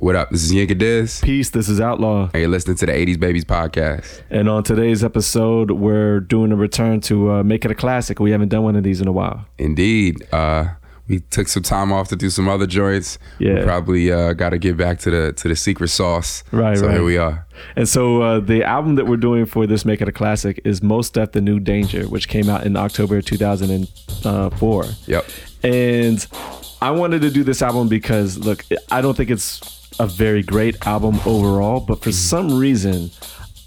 What up? This is Yinka Diz. Peace. This is Outlaw. And you're listening to the 80s Babies podcast. And on today's episode, we're doing a return to uh, make it a classic. We haven't done one of these in a while. Indeed. Uh, we took some time off to do some other joints. Yeah. We probably uh, got to get back to the to the secret sauce. Right, So right. here we are. And so uh, the album that we're doing for this Make It a Classic is Mos Def The New Danger, which came out in October 2004. Yep. And I wanted to do this album because, look, I don't think it's a very great album overall, but for mm. some reason,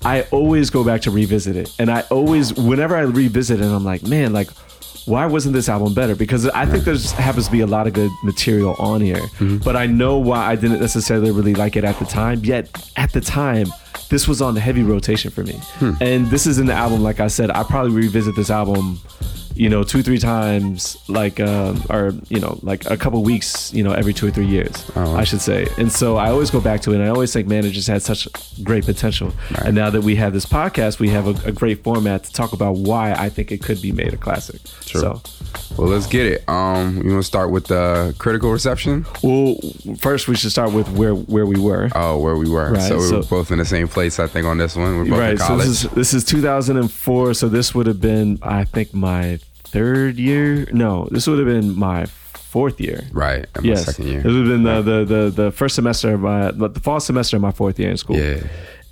I always go back to revisit it. And I always, whenever I revisit it, I'm like, man, like, why wasn't this album better? Because I think there's happens to be a lot of good material on here, mm-hmm. but I know why I didn't necessarily really like it at the time. Yet at the time, this was on heavy rotation for me. Hmm. And this is an album, like I said, I probably revisit this album you know, two three times, like um, or you know, like a couple weeks, you know, every two or three years, Oh. I should say. And so I always go back to it. and I always think, man, it just had such great potential. And now that we have this podcast, we have a, a great format to talk about why I think it could be made a classic. True. So, Well, let's get it. Um, you want to start with the critical reception? well, first we should start with where where we were. Oh, where we were. Right, so we so- were both in the same place, I think, on this one. We're both in right. So college. this is this is 2004. So this would have been, I think, my third year. No, this would have been my fourth year. right. My yes, second year. It would have been the, the the the first semester of my the fall semester of my fourth year in school. Yeah.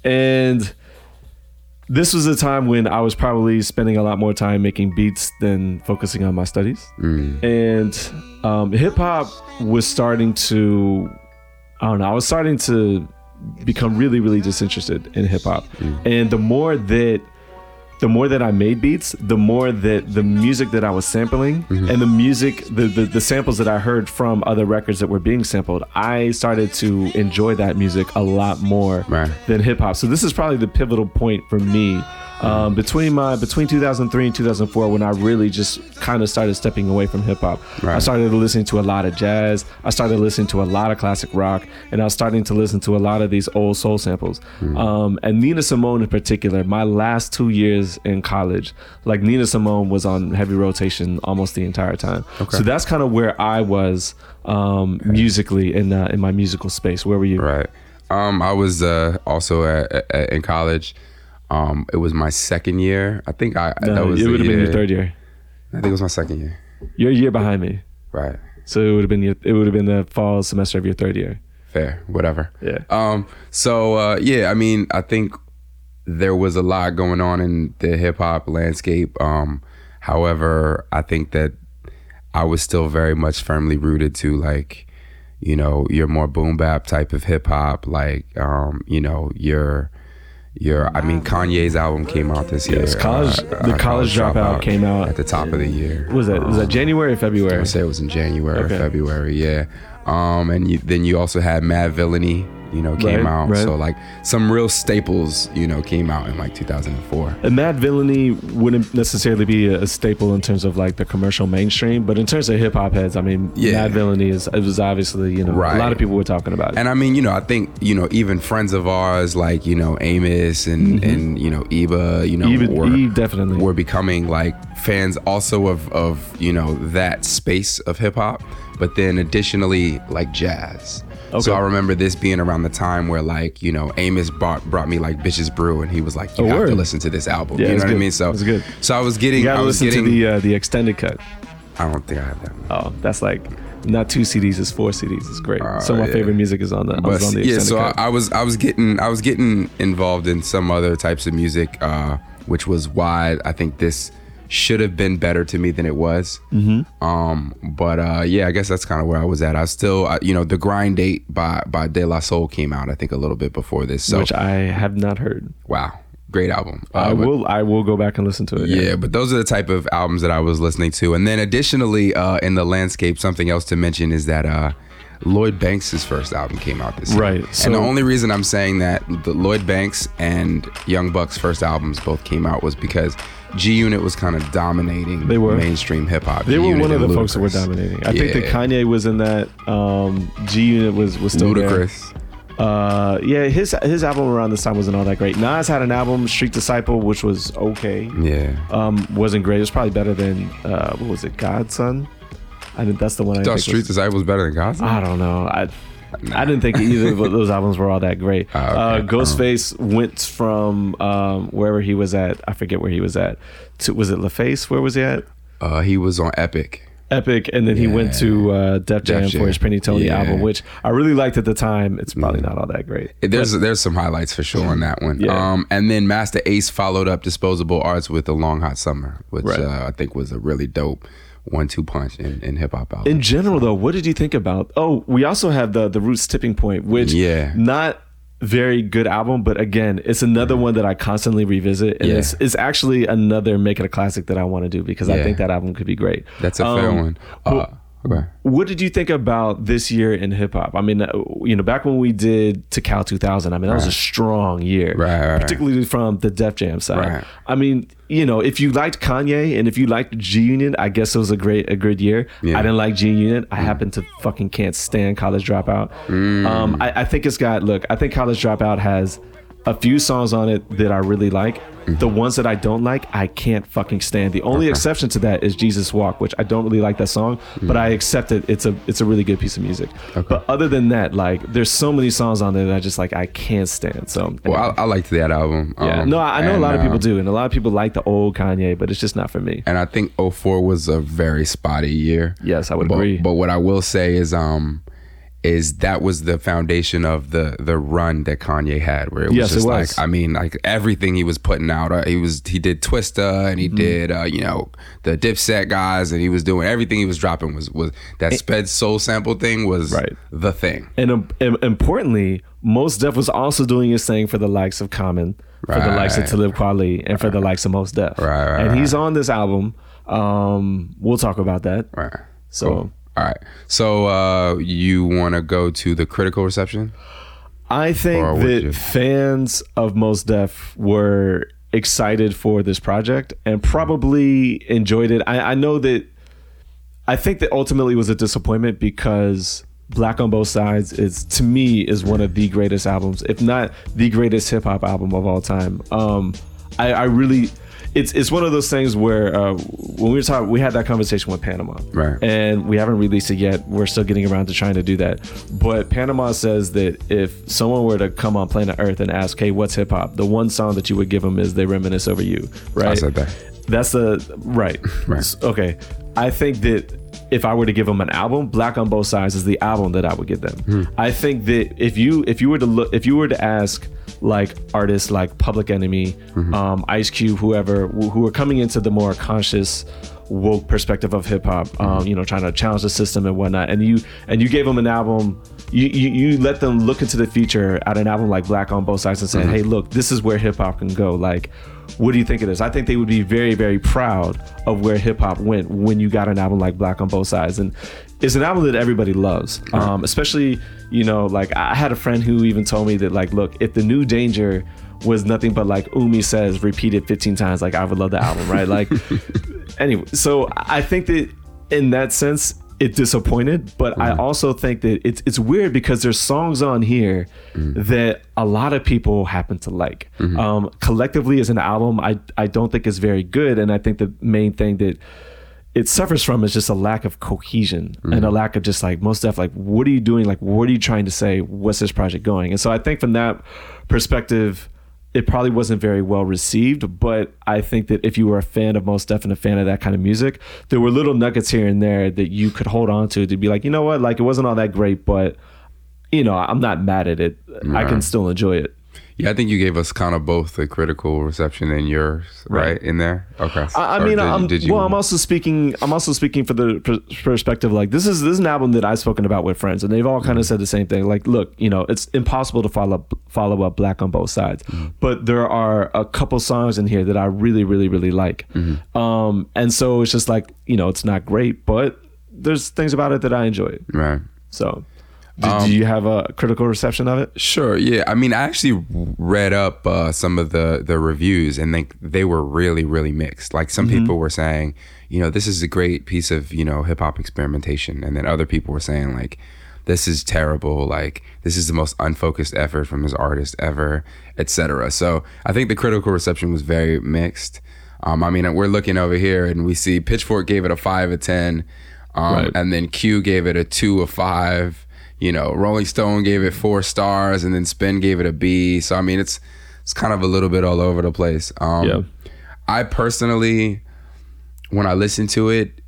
And this was a time when I was probably spending a lot more time making beats than focusing on my studies. Mm. And um, hip hop was starting to, I don't know, I was starting to become really, really disinterested in hip hop. And the more that the more that I made beats, the more that the music that I was sampling mm-hmm. and the music, the, the the samples that I heard from other records that were being sampled, I started to enjoy that music a lot more Right. than hip hop. So this is probably the pivotal point for me um, between my between 2003 and 2004 when I really just kind of started stepping away from hip hop. I started listening to a lot of jazz. I started listening to a lot of classic rock, and I was starting to listen to a lot of these old soul samples. Um, and Nina Simone in particular, my last two years in college, like Nina Simone was on heavy rotation almost the entire time. Okay. So that's kind of where I was um, musically in uh, in my musical space. Where were you? Right. Um, I was uh, also at, at, in college. Um, it was my second year. I think I No, that was it would have been your third year. I think it was my second year. You're a year behind me, Right. so it would have been your, it would have been the fall semester of your third year. Fair. Whatever. Yeah. Um. So uh, yeah, I mean, I think there was a lot going on in the hip hop landscape. Um. However, I think that I was still very much firmly rooted to like, you know, your more boom bap type of hip hop. Like, um, you know, your your. I mean, Kanye's album came out this year. Yes, college- Uh, the College Dropout came out- at the top of the year. What was that? Was that January or February? I would say it was in January Okay. or February, yeah. Um, and you, then you also had Madvillainy, you know, came Right, out. right. So like some real staples, you know, came out in like 2004. And Madvillainy wouldn't necessarily be a, staple in terms of like the commercial mainstream, but in terms of hip hop heads, I mean, Yeah. Madvillainy is it was obviously you know right. a lot of people were talking about it. And I mean, you know, I think you know even friends of ours like you know Amos and mm-hmm. and you know Eva, you know, Eve, were, Eve definitely. were becoming like fans also of of you know that space of hip hop, but then additionally like jazz. Okay. So I remember this being around the time where like you know Amos brought brought me like Bitches Brew, and he was like, you Oh, have to listen to this album. Yeah, you know what I good. mean? So It's good. So I was getting, you gotta I was listen getting. to the uh, the extended cut. I don't think I have that. One. Oh, that's like not two CDs, it's four CDs. It's great. Oh, Some of my yeah. favorite music is on the, But on the yeah, so I. I was I was getting I was getting involved in some other types of music, uh, which was why I think this should have been better to me than it was. Mm-hmm. Um, but uh, yeah, I guess that's kind of where I was at. I still, uh, you know, the Grind Date by by De La Soul came out, I think, a little bit before this. So which I have not heard. wow, great album. I Uh, but- will I will go back and listen to it. yeah, but those are the type of albums that I was listening to. And then additionally, uh, in the landscape, something else to mention is that uh, Lloyd Banks' first album came out this year. Right, and the only reason I'm saying that the Lloyd Banks and Young Buck's first albums both came out was because G Unit was kind of dominating They were. mainstream hip hop. They were G-Unit one of the and folks that were dominating. I think that Kanye was in that. Um, G Unit was was still there. Ludacris. Uh, yeah, his his album around this time wasn't all that great. Nas had an album, Street Disciple, which was okay. Yeah. Um, wasn't great. It was probably better than uh, what was it, God's Son? I think that's the one I I thought think Street was, Disciple was better than God's Son. I don't know. I I didn't think either of those albums were all that great. Oh, okay. uh, Ghostface went from um, wherever he was at. I forget where he was at. To was it LaFace? Where was he at? Uh, he was on Epic. Epic, and then he went to uh, Def Jam Def for his Jam. Pretty Toney Yeah. album, which I really liked at the time. It's probably not all that great. There's there's some highlights for sure on that one. Yeah. Um, and then Masta Ace followed up Disposable Arts with a Long Hot Summer, which Right. uh, I think was a really dope one-two punch in, in hip hop album. In general, though, what did you think about? Oh, we also have the the Roots Tipping Point, which Yeah. not very good album, but again, it's another one that I constantly revisit, and Yeah. it's, it's actually another make it a classic that I want to do because I think that album could be great. That's a fair Um, one. Uh, okay. What did you think about this year in hip hop? I mean, uh, you know, back when we did to Cal 2000, I mean, that was a strong year, Right, right, right. particularly from the Def Jam side. Right. I mean, you know, if you liked Kanye and if you liked G Unit, I guess it was a great a good year. Yeah. I didn't like G Unit. I happen to fucking can't stand College Dropout. Mm. Um, I, I think it's got look. I think College Dropout has a few songs on it that I really like. Mm-hmm. The ones that I don't like, I can't fucking stand. The only exception to that is Jesus Walk, which I don't really like that song, but I accept it. It's a it's a really good piece of music. But other than that, like there's so many songs on there that I just like I can't stand. So Well, I, I liked that album. yeah, Um, no, I I know a lot of people uh, do, and a lot of people like the old Kanye, but it's just not for me. And I think 04 was a very spotty year. Yes, I would but, agree. But what I will say is, um, is that was the foundation of the the run that Kanye had, where it was Yes, it just was. like, I mean, like everything he was putting out. Uh, he was he did Twista and he Mm-hmm. did, uh, you know, the Dipset guys, and he was doing everything he was dropping was was that sped soul sample thing was Right. the thing. And um, importantly, Mos Def was also doing his thing for the likes of Common, for the likes of Right. Talib Kweli, and for the likes of Mos Def. Right, right, and he's on this album. Um, we'll talk about that. Right. So. Cool. All right. So uh, you want to go to the critical reception? I think that you? fans of Mos Def were excited for this project and probably enjoyed it. I, I know that I think that ultimately it was a disappointment because Black on Both Sides is to me is one of the greatest albums, if not the greatest hip hop album of all time. Um, I, I really it's it's one of those things where uh, when we were talking, we had that conversation with Panama, Right. And we haven't released it yet. We're still getting around to trying to do that. But Panama says that if someone were to come on planet Earth and ask, "Hey, what's hip hop?" the one song that you would give them is "They Reminisce Over You." Right? I said that. That's the right. Right. Okay. I think that if I were to give them an album, Black on Both Sides is the album that I would give them. Hmm. I think that if you if you were to look if you were to ask like artists like Public Enemy, Mm-hmm. um, Ice Cube, whoever who who are coming into the more conscious woke perspective of hip hop, Mm-hmm. um, you know, trying to challenge the system and whatnot, and you and you gave them an album. You, you, you let them look into the future at an album like Black on Both Sides and say, Mm-hmm. hey, look, this is where hip hop can go. Like, what do you think of this? I think they would be very, very proud of where hip hop went when you got an album like Black on Both Sides. And it's an album that everybody loves. Um, especially, you know, like I had a friend who even told me that, like, look, if the new danger was nothing but like Umi says repeated 15 times, like I would love the album, right? Like, anyway, so I think that in that sense, it disappointed, but I also think that it's it's weird because there's songs on here that a lot of people happen to like. Um, collectively, as an album, I I don't think it's very good, and I think the main thing that it suffers from is just a lack of cohesion and a mm-hmm. lack of just like most stuff. Like, what are you doing? Like, what are you trying to say? What's this project going? And so I think from that perspective, it probably wasn't very well received. But I think that if you were a fan of Mos Def and a fan of that kind of music, there were little nuggets here and there that you could hold on to to be like, you know what, like it wasn't all that great, but you know, I'm not mad at it. I can still enjoy it. Yeah, I think you gave us kind of both the critical reception and yours, right, Right. in there. Okay. I, I mean, did- I'm, did you- well, I'm also speaking. I'm also speaking for the pr- perspective. Like this is this is an album that I've spoken about with friends, and they've all Mm-hmm. kind of said the same thing. Like, look, you know, it's impossible to follow up, follow up Black on both sides, Mm-hmm. but there are a couple songs in here that I really, really, really like. Mm-hmm. Um, and so it's just like you know, it's not great, but there's things about it that I enjoy. right. So, do, Um, do you have a critical reception of it? Sure. Yeah. I mean, I actually read up uh, some of the the reviews, and they they were really really mixed. Like some people were saying, you know, this is a great piece of you know hip hop experimentation, and then other people were saying like, this is terrible. Like this is the most unfocused effort from this artist ever, etc. So I think the critical reception was very mixed. Um, I mean, we're looking over here, and we see Pitchfork gave it a five of ten, um, Right. and then Q gave it a two of five. You know, Rolling Stone gave it four stars, and then Spin gave it a B. So I mean, it's it's kind of a little bit all over the place. Um, Yeah. I personally, when I listened to it,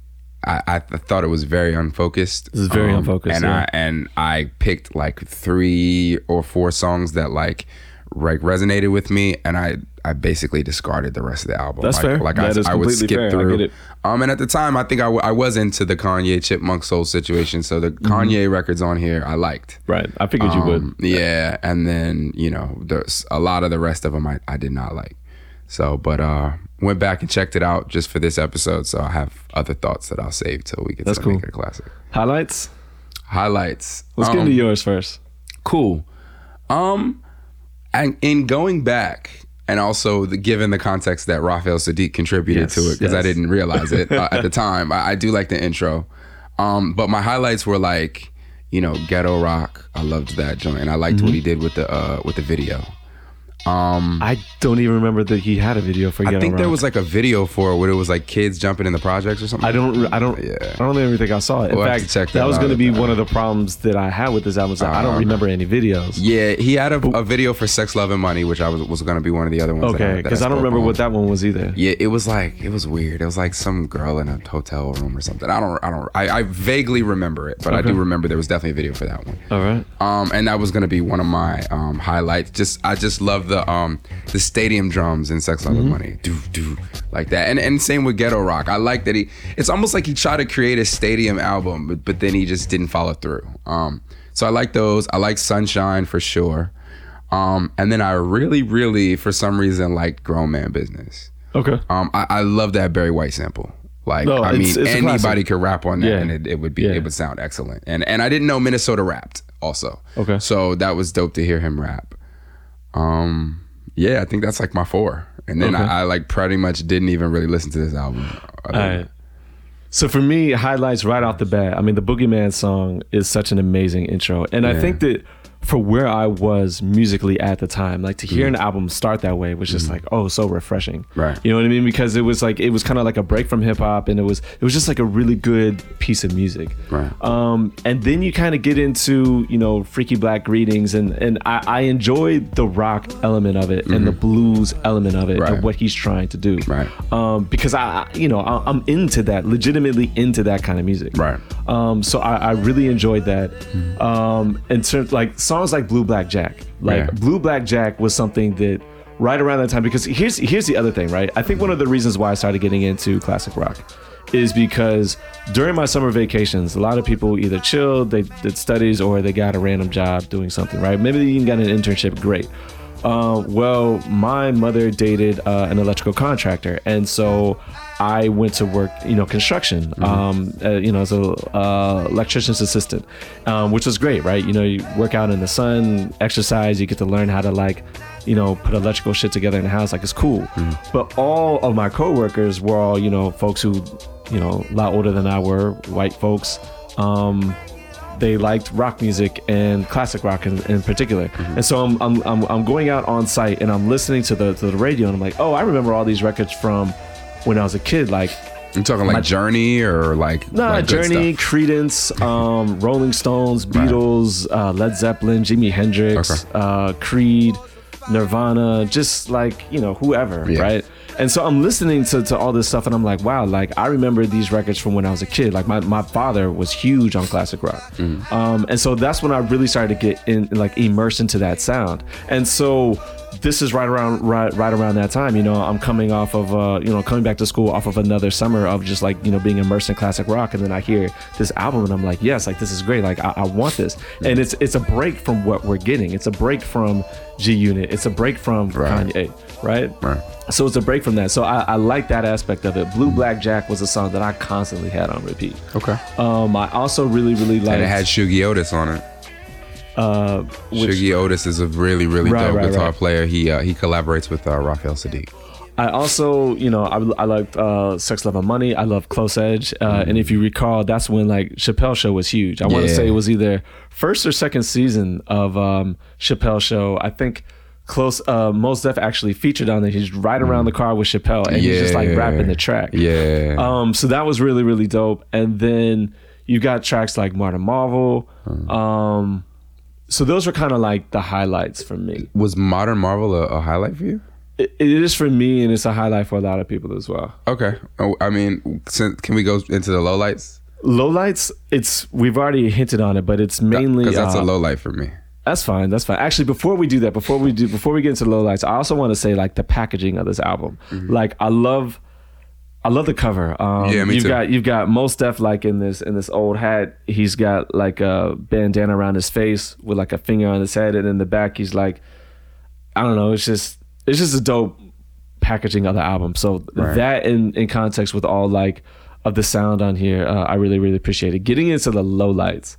I, I thought it was very unfocused. This is very unfocused, and yeah. I and I picked like three or four songs that like like resonated with me, and I I basically discarded the rest of the album. That's like, fair. Like That I, I would skip fair. Through. get it. Um, and at the time, I think I, w- I was into the Kanye Chipmunk Soul situation, so the Mm-hmm. Kanye records on here I liked. Right. I figured you would. Um, Yeah, and then you know, there's a lot of the rest of them I, I did not like. So, but uh, went back and checked it out just for this episode. So I have other thoughts that I'll save till we get That's to cool. make it a classic. Highlights. Highlights. Let's get Um, into yours first. cool. Um, and in going back, and also the, given the context that Raphael Saadiq contributed Yes, to it, because I didn't realize it uh, at the time. I, I do like the intro, um, but my highlights were like, you know, ghetto rock. I loved that joint, and I liked Mm-hmm. what he did with the uh, with the video. Um, I don't even remember that he had a video for I Ghetto think there was like a video for it where it was like kids jumping in the projects or something. I don't. I don't. Yeah. I don't even think I saw it. In We'll fact, to check that, that was going to be one of the problems that I had with this album. that I don't Uh, remember any videos. Yeah, he had a, a video for Sex, Love, and Money, which I was was going to be one of the other ones. Okay, because I don't remember on. what that one was either. Yeah, it was like it was weird. It was like some girl in a hotel room or something. I don't, I don't, I, I vaguely remember it, but I do remember there was definitely a video for that one. All right. Um, and that was gonna be one of my um highlights. Just I just love the um the stadium drums in Sex Love and Money, do do like that. And and same with Ghetto Rock. I like that he. It's almost like he tried to create a stadium album, but but then he just didn't follow through. Um, so I like those. I like Sunshine for sure. Um, and then I really, really, for some reason, like Grown Man Business. Okay. Um, I, I love that Barry White sample. Like, No, I mean, it's anybody could rap on that, Yeah. and it, it would be Yeah. it would sound excellent. And and I didn't know Minnesota rapped also. Okay. So that was dope to hear him rap. Um, yeah, I think that's like my four. And then Okay. I, I like pretty much didn't even really listen to this album. All right. So for me, highlights right off the bat. I mean, the Boogeyman song is such an amazing intro, and I think that for where I was musically at the time, like to hear an album start that way was just like, oh, so refreshing. Mm. Right. You know what I mean? Because it was like it was kind of like a break from hip hop, and it was it was just like a really good piece of music. Right. Um, and then you kind of get into you know freaky black greetings, and and I, I enjoyed the rock element of it and the blues element of it Mm-hmm. Right. and what he's trying to do. Right. Um, because I, you know, I, I'm into that, legitimately into that kind of music. Right. Um, so I, I really enjoyed that. Hmm. Um, in terms like songs like Blue Black Jack, like Yeah. Blue Black Jack was something that right around that time. Because here's here's the other thing, right? I think one of the reasons why I started getting into classic rock is because during my summer vacations, a lot of people either chilled, they did studies, or they got a random job doing something, right? Maybe they even got an internship. Great. Uh, well, my mother dated uh, an electrical contractor, and so I went to work, you know, construction, um, uh, you know, as a uh, electrician's assistant, um, which was great, right? You know, you work out in the sun, exercise, you get to learn how to like, you know, put electrical shit together in the house, like it's cool. But all of my coworkers were all, you know, folks who, you know, a lot older than I were, white folks. Um, they liked rock music and classic rock in, in particular. And so I'm, I'm, I'm, I'm going out on site and I'm listening to the, to the radio and I'm like, oh, I remember all these records from when I was a kid. Like, I'm talking like Journey or like nah, like Journey? Creedence, um, Rolling Stones, Beatles, uh, Led Zeppelin, Jimi Hendrix, Okay. uh, Creed, Nirvana, just like, you know, whoever, Yeah. right? And so I'm listening to, to all this stuff and I'm like, wow, like I remember these records from when I was a kid. Like my, my father was huge on classic rock. Um, and so that's when I really started to get in, like immersed into that sound. And so this is right around right right around that time. You know, I'm coming off of uh, you know, coming back to school off of another summer of just like, you know, being immersed in classic rock. And then I hear this album and I'm like, yes, like this is great. Like I, I want this. And it's it's a break from what we're getting. It's a break from G Unit. It's a break from Right. Kanye, right? Right. So it's a break from that. So I, I like that aspect of it. Blue Black Jack was a song that I constantly had on repeat. Okay. Um, I also really, really liked. And it had Shuggie Otis on it. Uh, which Shuggie Otis is a really, really Right, dope right, guitar right. player. He uh, he collaborates with uh, Raphael Saadiq. I also, you know, I, I liked uh, Sex, Love, and Money. I love Close Edge. Uh, And if you recall, that's when like Chappelle Show was huge. I want to say it was either first or second season of um, Chappelle Show. I think Close, uh, Mos Def actually featured on it. He's right around the car with Chappelle and he's just like rapping the track. Yeah. Um, so that was really, really dope. And then You've got tracks like Modern Marvel. Um, so those were kind of like the highlights for me. Was Modern Marvel a, a highlight for you? It, it is for me, and it's a highlight for a lot of people as well. Okay. Oh, I mean, can we go into the lowlights? Lowlights, it's we've already hinted on it, but it's mainly Because that's a um, low light for me. That's fine. That's fine. Actually, before we do that, before we do, before we get into the lowlights, I also want to say like the packaging of this album. Mm-hmm. Like I love, I love the cover. Um, Yeah, me you've too. got you've got Mos Def like in this in this old hat. He's got like a bandana around his face with like a finger on his head, and in the back he's like, I don't know. It's just it's just a dope packaging of the album. So Right. that in in context with all like of the sound on here, uh, I really really appreciate it. Getting into the lowlights.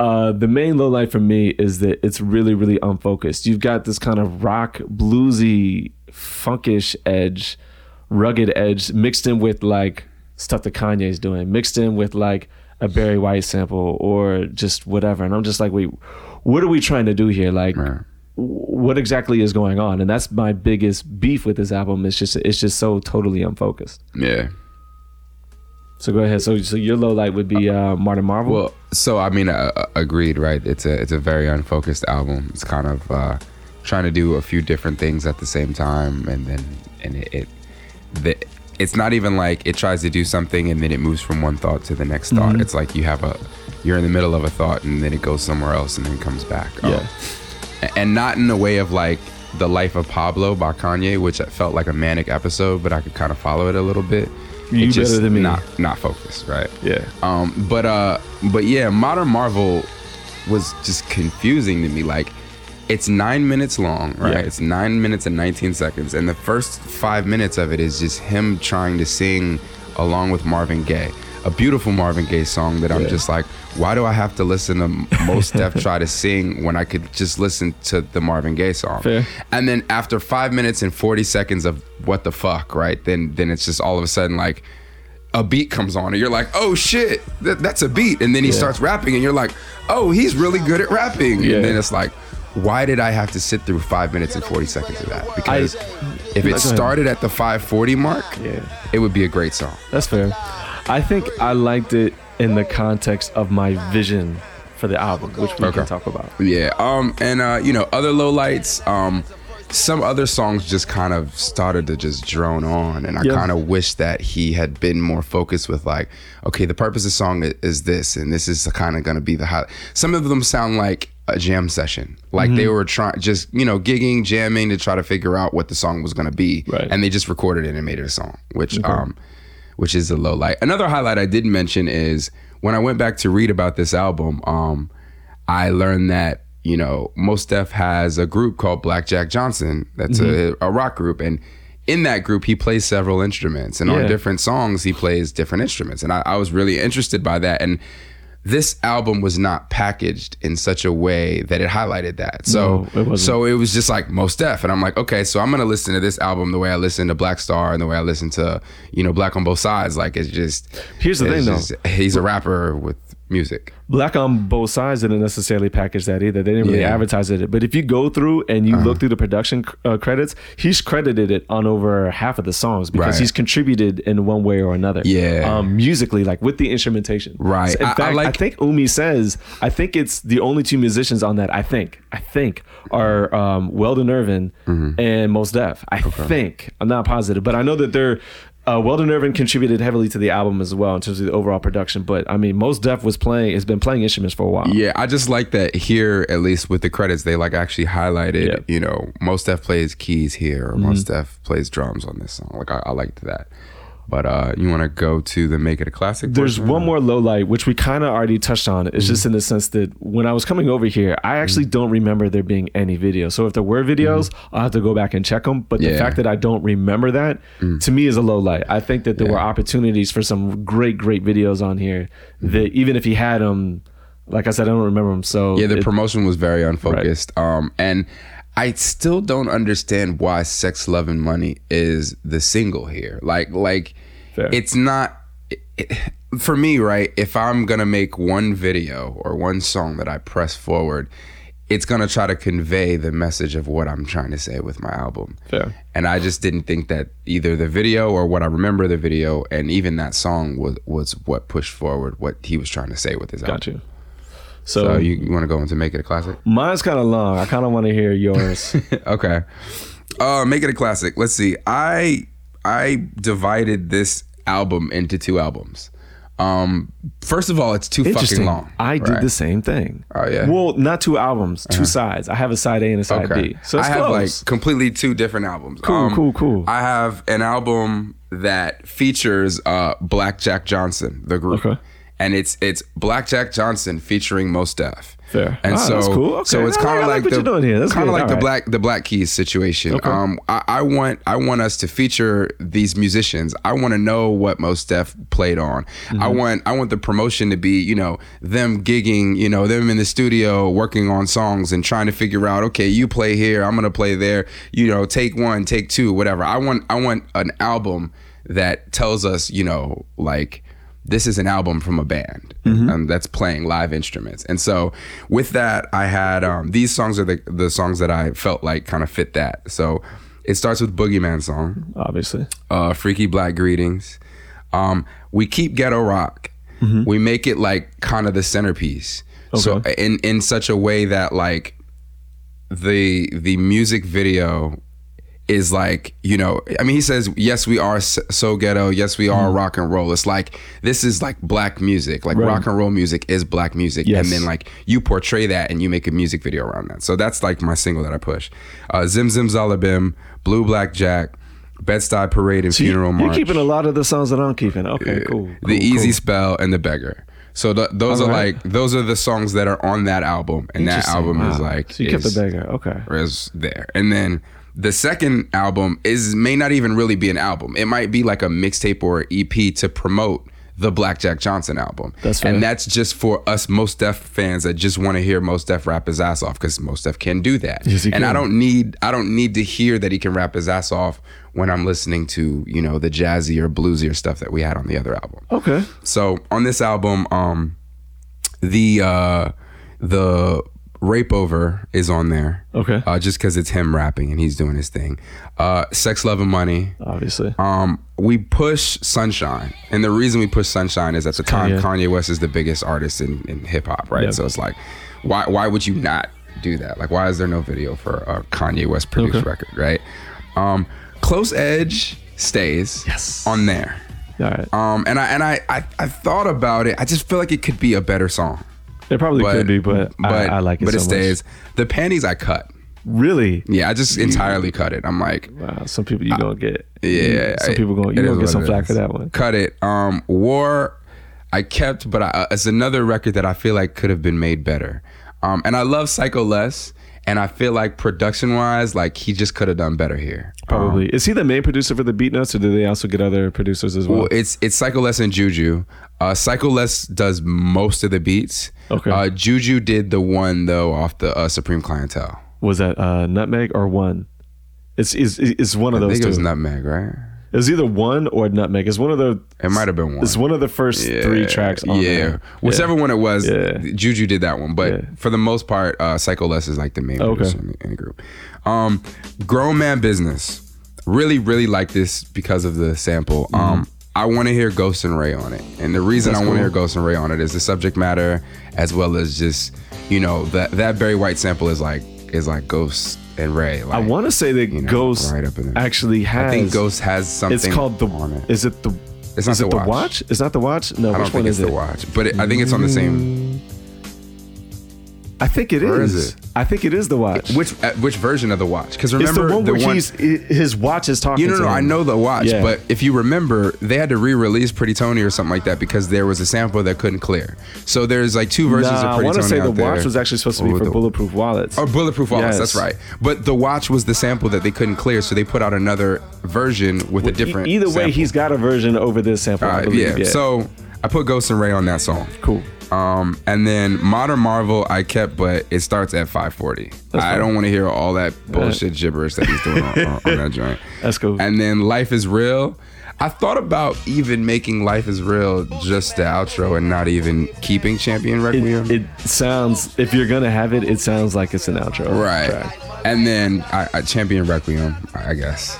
Uh, the main low light for me is that it's really, really unfocused. You've got this kind of rock, bluesy, funkish edge, rugged edge mixed in with like stuff that Kanye's doing, mixed in with like a Barry White sample or just whatever. And I'm just like, wait, what are we trying to do here? Like, Right. what exactly is going on? And that's my biggest beef with this album. It's just, it's just so totally unfocused. Yeah. So go ahead. So, so your low light would be uh, Modern Marvel. Well, so I mean, uh, uh, agreed, right? It's a it's a very unfocused album. It's kind of uh, trying to do a few different things at the same time, and then and it, it the, it's not even like it tries to do something and then it moves from one thought to the next thought. It's like you have a you're in the middle of a thought and then it goes somewhere else and then comes back. Yeah. and not in the way of like the life of Pablo by Kanye, which felt like a manic episode, but I could kind of follow it a little bit. You It's just better than me. Not not focused, right? yeah. Um, but uh, but yeah, Modern Marvel was just confusing to me. Like, it's nine minutes long, right? Yeah. It's nine minutes and nineteen seconds, and the first five minutes of it is just him trying to sing along with Marvin Gaye, a beautiful Marvin Gaye song that I'm just like, why do I have to listen to Mos Def try to sing when I could just listen to the Marvin Gaye song? Fair. And then after five minutes and forty seconds of what the fuck, right? Then then it's just all of a sudden like a beat comes on and you're like, oh shit, that, that's a beat. And then he Yeah. starts rapping and you're like, oh, he's really good at rapping. Yeah. And then it's like, why did I have to sit through five minutes and 40 seconds of that? Because if it started at the 540 mark, Yeah. it would be a great song. That's fair. I think I liked it in the context of my vision for the album, which we Okay. can talk about. Yeah. Um. And uh, you know, other lowlights. Um. Some other songs just kind of started to just drone on, and I Yeah. kind of wish that he had been more focused with like, okay, the purpose of the song i- is this, and this is kind of going to be the high. Some of them sound like a jam session, like Mm-hmm. they were trying, just you know, gigging, jamming to try to figure out what the song was going to be, Right. and they just recorded it and made it a song, which um, which is a low light. Another highlight I did mention is when I went back to read about this album, um, I learned that you know Mos Def has a group called Black Jack Johnson. That's a, a rock group, and in that group he plays several instruments, and Yeah. on different songs he plays different instruments, and I, I was really interested by that and. This album was not packaged in such a way that it highlighted that. So, No, it so it was just like Mos Def, and I'm like, okay, so I'm gonna listen to this album the way I listen to Black Star and the way I listen to, you know, Black on Both Sides. Like it's just. Here's the thing, though. he's a rapper with music. Black on both sides didn't necessarily package that either. They didn't really Yeah. Uh-huh. advertise it. But if you go through and you look through the production uh, credits, he's credited it on over half of the songs because Right. he's contributed in one way or another. Yeah. um, musically, like with the instrumentation. Right. In I- I fact, I, like- think Umi says I think it's the only two musicians on that. I think I think are um, Weldon Irvine Mm-hmm. and Mos Def. I think I'm not positive, but I know that they're. Uh, Weldon Irvine contributed heavily to the album as well in terms of the overall production, but I mean, Mos Def was playing, has been playing instruments for a while. Yeah, I just like that here, at least with the credits, they like actually highlighted. Mm-hmm. you know, Mos Def plays keys here, or Mos Def plays drums on this song. Like I, I liked that. But uh you want to go to the Make It a Classic? There's one more low light, which we kind of already touched on. It's just Mm-hmm. in the sense that when I was coming over here, I actually don't remember there being any videos. So if there were videos, I'll have to go back and check them. But the Mm-hmm. Yeah. Mm. fact that I don't remember that to me is a low light. I think that there were opportunities for some great, great videos on here that even if he had them, like I said, I don't remember them. So Yeah, the it- promotion was very unfocused. Um, and I still don't understand why "Sex, Love, and Money" is the single here. Like, like Fair. it's not it, it- for me, right? If I'm gonna make one video or one song that I press forward, it's gonna try to convey the message of what I'm trying to say with my album. Fair. And I just didn't think that either the video or what I remember the video and even that song was was what pushed forward what he was trying to say with his album. Got you. So, So you, you want to go into make it a classic? mine's kind of long. I kind of want to hear yours. okay. Uh, make it a classic. Let's see. I I divided this album into two albums. Um, first of all, it's too fucking long. I did the same thing. Oh, yeah? Well, not two albums, 2 sides. I have a side A and a side Okay. B. So it's I have close. like completely two different albums. Um, Cool, cool, cool. I have an album that features uh, Black Jack Johnson, the group. Okay. And it's it's Black Jack Johnson featuring Mos Def. Fair. And Ah, so, that's cool. Okay. so it's kind of like like, the you're doing here. That's kind of like the right. black the Black Keys situation. Okay. Um, I, I want I want us to feature these musicians. I want to know what Mos Def played on. Mm-hmm. I want I want the promotion to be you know them gigging, you know them in the studio working on songs and trying to figure out okay you play here, I'm gonna play there. You know take one, take two, whatever. I want I want an album that tells us you know like this is an album from a band um, that's playing live instruments. And so with that, I had um, these songs are the the songs that I felt like kind of fit that. So it starts with Boogeyman song, Obviously. uh, Freaky Black Greetings. Um, we keep ghetto rock. We make it like kind of the centerpiece. So in in such a way that like the the music video is like you know i mean he says yes we are so ghetto yes we are rock and roll it's like this is like black music like Right. rock and roll music is black music Yes. and then like you portray that and you make a music video around that so that's like my single that i push uh, zim zim zalabim blue black jack bed-stuy parade and So you- funeral you're march keeping a lot of the songs that I'm keeping. Okay, cool. the cool, easy cool. spell and the beggar so th- those All are right. like those are the songs that are on that album and that album is like So you kept the beggar. Okay. is there. And then the second album is may not even really be an album. It might be like a mixtape or EP to promote the Black Jack Johnson album. That's fair. and that's just for us Mos Def fans that just want to hear Mos Def rap his ass off because Mos Def can do that. Yes, he and I don't need I don't need to hear that he can rap his ass off when I'm listening to you know the jazzy or bluesier stuff that we had on the other album. Okay. So on this album, um, the uh, the rape over is on there. Okay. Uh, just because it's him rapping and he's doing his thing. Uh, Sex, Love, and Money. Obviously. Um, we push Sunshine, and the reason we push Sunshine is at the time Kanye. Kanye West is the biggest artist in, in hip hop, right? Yeah. So it's like, why why would you not do that? Like, why is there no video for a Kanye West produced Okay. record, right? Um, Close Edge stays Yes. on there. All right. Um, and I and I, I I thought about it. I just feel like it could be a better song. It probably could be, but, I, I like it But so it much. stays. The panties I cut. Really? Yeah, I just entirely cut it. I'm like, Wow. Some people you gonna get. yeah. Some people gonna you gonna get some flack for that one. Cut it. Um, War, I kept, but I, uh, it's another record that I feel like could have been made better. Um, and I love Psycho Les, and I feel like production wise, like he just could have done better here. Probably. Is he the main producer for the Beatnuts, or do they also get other producers as well? Well, it's it's Psycho Les and Juju. Uh, Psycho Les does most of the beats. Okay. Uh, Juju did the one though off the uh, Supreme Clientele. was that uh, Nutmeg or one? It's is it's one of I those think two. it was Nutmeg, right? It was either one or Nutmeg. It's one of the. It might have been one. It's one of the first three tracks. On yeah, there. whichever one it was, Yeah. Juju did that one. But Yeah. for the most part, uh, Psycho Les is like the main Okay. in the, in the group. Um, Grown Man Business, really, really like this because of the sample. Um, I want to hear Ghost and Ray on it, and the reason Mm-hmm. That's I want to cool. hear Ghost and Ray on it is the subject matter, as well as just you know that that Barry White sample is like is like Ghost and Ray. Like, I want to say that you know, Ghost right up in there. actually has. I think Ghost has something. It's called the. on it. Is it the? It's not is the it the watch. watch? It's not the watch. No, I don't which one think it's is the watch, but it, I think it's on the same. I think it is. is it? I think it is the watch. Which uh, which version of the watch? Because it's remember the one where he's his watch is talking. You know, to no, I know the watch, Yeah. but if you remember, they had to re-release Pretty Toney or something like that because there was a sample that couldn't clear. So there's like two versions Nah, of Pretty Toney. I want to say the there. watch was actually supposed to be Or for the- bulletproof wallets. Or bulletproof wallets. That's right. But the watch was the sample that they couldn't clear, so they put out another version with a different. Either way, sample. he's got a version over this sample. Right, believe. yeah. So I put Ghost and Ray on that song. cool. Um, and then Modern Marvel I kept, but it starts at 540. I don't want to hear all that bullshit gibberish that he's doing on, on, that joint. That's cool. And then Life is Real. I thought about even making Life is Real just the outro and not even keeping Champion Requiem. It, it sounds if you're gonna have it, it sounds like it's an outro. right. track. And then I, I Champion Requiem, I guess.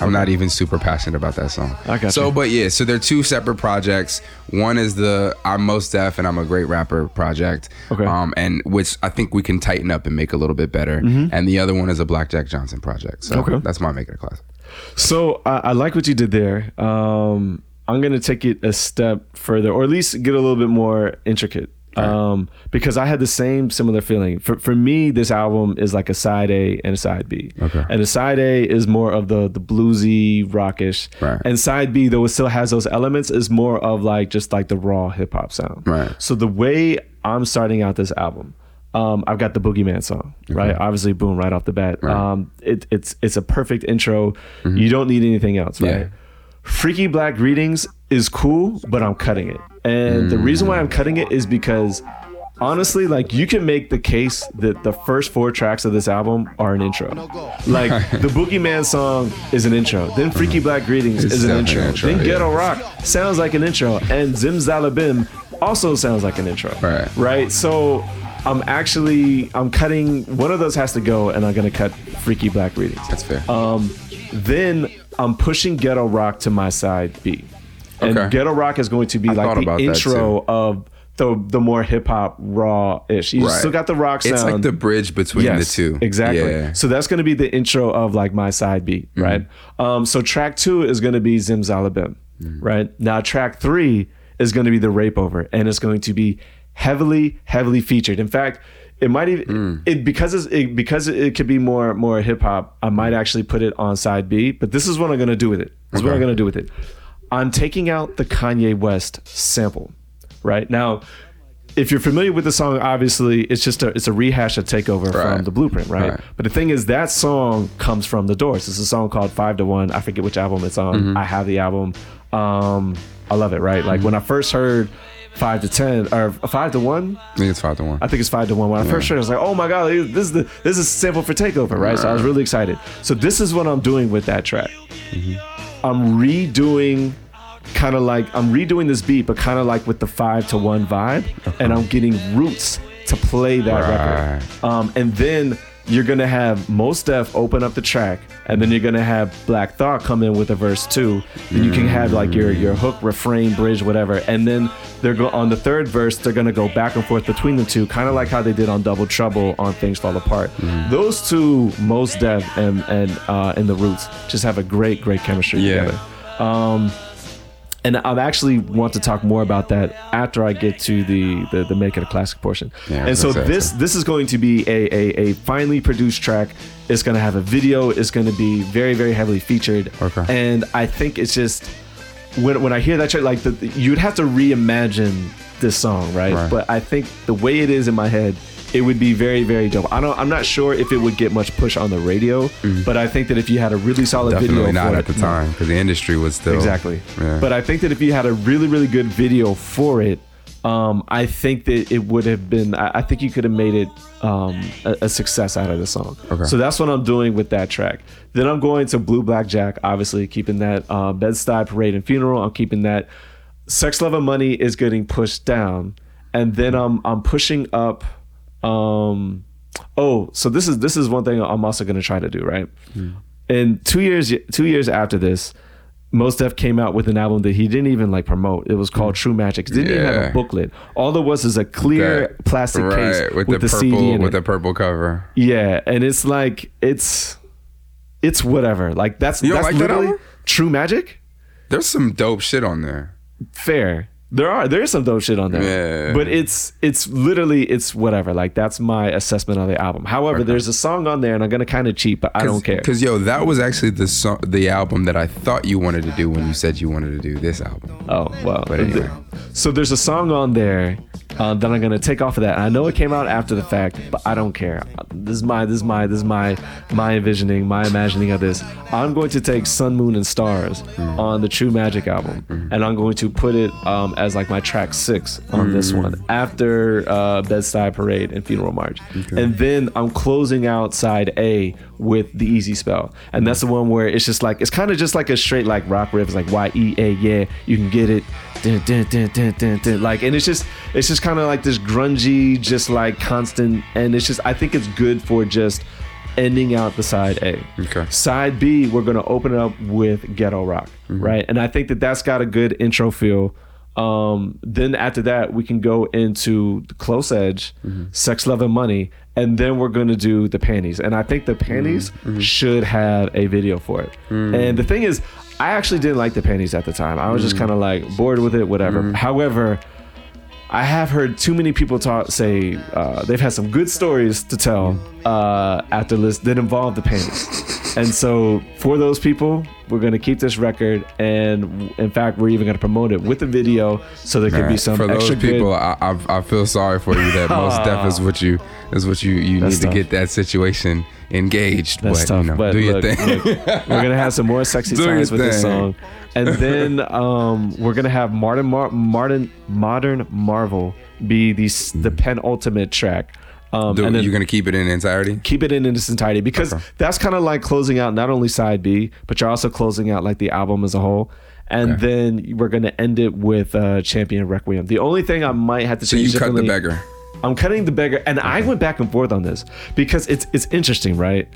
I'm not even super passionate about that song. I got so, you. but yeah, so they're two separate projects. One is the I'm Mos Def and I'm a Great Rapper project. Okay. Um, and which I think we can tighten up and make a little bit better. And the other one is a Black Jack Johnson project. So Mm-hmm. Okay. that's my make it a classic. So I, I like what you did there. Um, I'm gonna take it a step further, or at least get a little bit more intricate. Um, because I had the same similar feeling. For for me, this album is like a side A and a side B. Okay. And the side A is more of the the bluesy, rockish. Right. And side B, though it still has those elements, is more of like just like the raw hip hop sound. Right. So the way I'm starting out this album, um, I've got the Boogeyman song, right? Obviously, boom, right off the bat. Um, it, it's it's a perfect intro. You don't need anything else, right? Yeah. Freaky Black Greetings is cool, but I'm cutting it. And the reason why I'm cutting it is because honestly, like you can make the case that the first four tracks of this album are an intro. Like the Boogeyman song is an intro. Then Freaky Black Greetings It's is an intro. an intro, then yeah. Ghetto Rock sounds like an intro. And Zim Zalabim also sounds like an intro. Right. Right. So I'm actually I'm cutting one of those has to go and I'm gonna cut Freaky Black Greetings. That's fair. Um, then I'm pushing Ghetto Rock to my side B, and Okay. Ghetto Rock is going to be thought like the intro of the the more hip hop raw ish. You Right. still got the rock sound. it's like the bridge between Yes, the two. Exactly. Yeah. So that's going to be the intro of like my side beat, Mm-hmm. right? Um, so track two is going to be Zim Zalabim, Mm-hmm. right? Now track three is going to be the Rape Over, and it's going to be heavily, heavily featured. In fact, it might even Mm. it because it's, it because it could be more more hip hop. I might actually put it on side B, but this is what I'm going to do with it. This is what I'm going to do with it. I'm taking out the Kanye West sample, right now. If you're familiar with the song, obviously it's just a it's a rehash of Takeover from the Blueprint, right? Right. But the thing is, that song comes from The Doors. It's a song called Five to One. I forget which album it's on. Mm-hmm. I have the album. Um, I love it. Right? Like when I first heard Five to Ten or Five to One, I think it's five to one. I think it's five to one. When I first heard, it, I was like, "Oh my god, this is the this is a sample for Takeover, right?" So I was really excited. So this is what I'm doing with that track. I'm redoing, kind of like I'm redoing this beat, but kind of like with the five to one vibe, and I'm getting Roots to play that Right. record. Um, and then you're gonna have Mos Def open up the track, and then you're gonna have Black Thought come in with a verse too. Then you can have like your your hook, refrain, bridge, whatever, and then they're go on the third verse. They're gonna go back and forth between the two, kind of like how they did on Double Trouble on Things Fall Apart. Those two, Mos Def and and uh, and the Roots, just have a great great chemistry Yeah. together. Um, and I actually want to talk more about that after I get to the the, the make it a classic portion. Yeah, and so this this is going to be a, a a finely produced track. It's going to have a video. It's going to be very very heavily featured. Okay. And I think it's just when when I hear that track, like the, you'd have to reimagine this song, right? Right. But I think the way it is in my head. It would be very, very dope. I don't. I'm not sure if it would get much push on the radio, but I think that if you had a really solid Mm-hmm. Definitely video not at the time because the industry was still Exactly. Yeah. But I think that if you had a really, really good video for it, um, I think that it would have been. I, I think you could have made it um, a, a success out of the song. Okay. So that's what I'm doing with that track. Then I'm going to Blue Black Jack. Obviously, keeping that uh, Bed Stuy Parade and Funeral. I'm keeping that. Sex, Love, and Money is getting pushed down, and then I'm I'm pushing up. Um, oh, so this is this is one thing I'm also going to try to do right. And two years two years after this, Mos Def came out with an album that he didn't even like promote. It was called True Magic. It didn't even have a booklet. All there was is a clear That- plastic case with, with, the, the, purple CD with it. the purple cover. yeah, and it's like it's it's whatever. Like that's You that's like literally album? True Magic. There's some dope shit on there. Fair. There are there is some dope shit on there, Yeah. but it's it's literally it's whatever. Like that's my assessment of the album. However, there's a song on there, and I'm gonna kind of cheat, but I don't care. Because yo, that was actually the song, the album that I thought you wanted to do when you said you wanted to do this album. Oh well. But anyway. So there's a song on there Uh, then I'm gonna take off of that. I know it came out after the fact, but I don't care. This is my, this is my, this is my, my envisioning, my imagining of this. I'm going to take Sun, Moon, and Stars Mm. on the True Magic album, and I'm going to put it um, as like my track six on this Mm. one after uh, Bed-Stuy Parade and Funeral March, and then I'm closing out side A with the Easy Spell, and that's the one where it's just like it's kind of just like a straight like rock riff, it's like Y E A, yeah, you can get it, dun, dun, dun, like, and it's just it's just kind of like this grungy, just like constant, and it's just I think it's good for just ending out the side A. Okay. Side B, we're gonna open it up with ghetto rock, mm-hmm. right? And I think that that's got a good intro feel. Um, then after that, we can go into the close edge, mm-hmm. sex, love, and money, and then we're gonna do the panties. And I think the panties mm-hmm. Mm-hmm. should have a video for it. Mm. And the thing is, I actually didn't like the panties at the time. I was just mm. kind of like bored with it, whatever. However, I have heard too many people talk say uh, they've had some good stories to tell uh, after this that involve the panties, and so for those people, we're going to keep this record, and in fact, we're even going to promote it with a video, so there could be some for those people, good. I, I I feel sorry for you. That most deaf is what you is what you you That's need to get that situation engaged. That's but tough, you know, but do your thing. look, we're gonna have some more sexy times with this song, and then um, we're gonna have Martin Mar- Martin Modern Marvel be the the penultimate track. Um, Do, and then you're gonna keep it in entirety. keep it in its entirety because Okay. that's kind of like closing out not only side B, but you're also closing out like the album as a whole. And then we're gonna end it with uh, Champion Requiem. The only thing I might have to So change you cut the beggar. I'm cutting the beggar, and I went back and forth on this because it's it's interesting, right?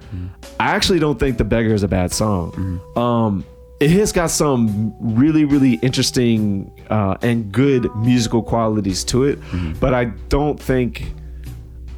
I actually don't think the beggar is a bad song. Um, it has got some really really interesting uh, and good musical qualities to it, but I don't think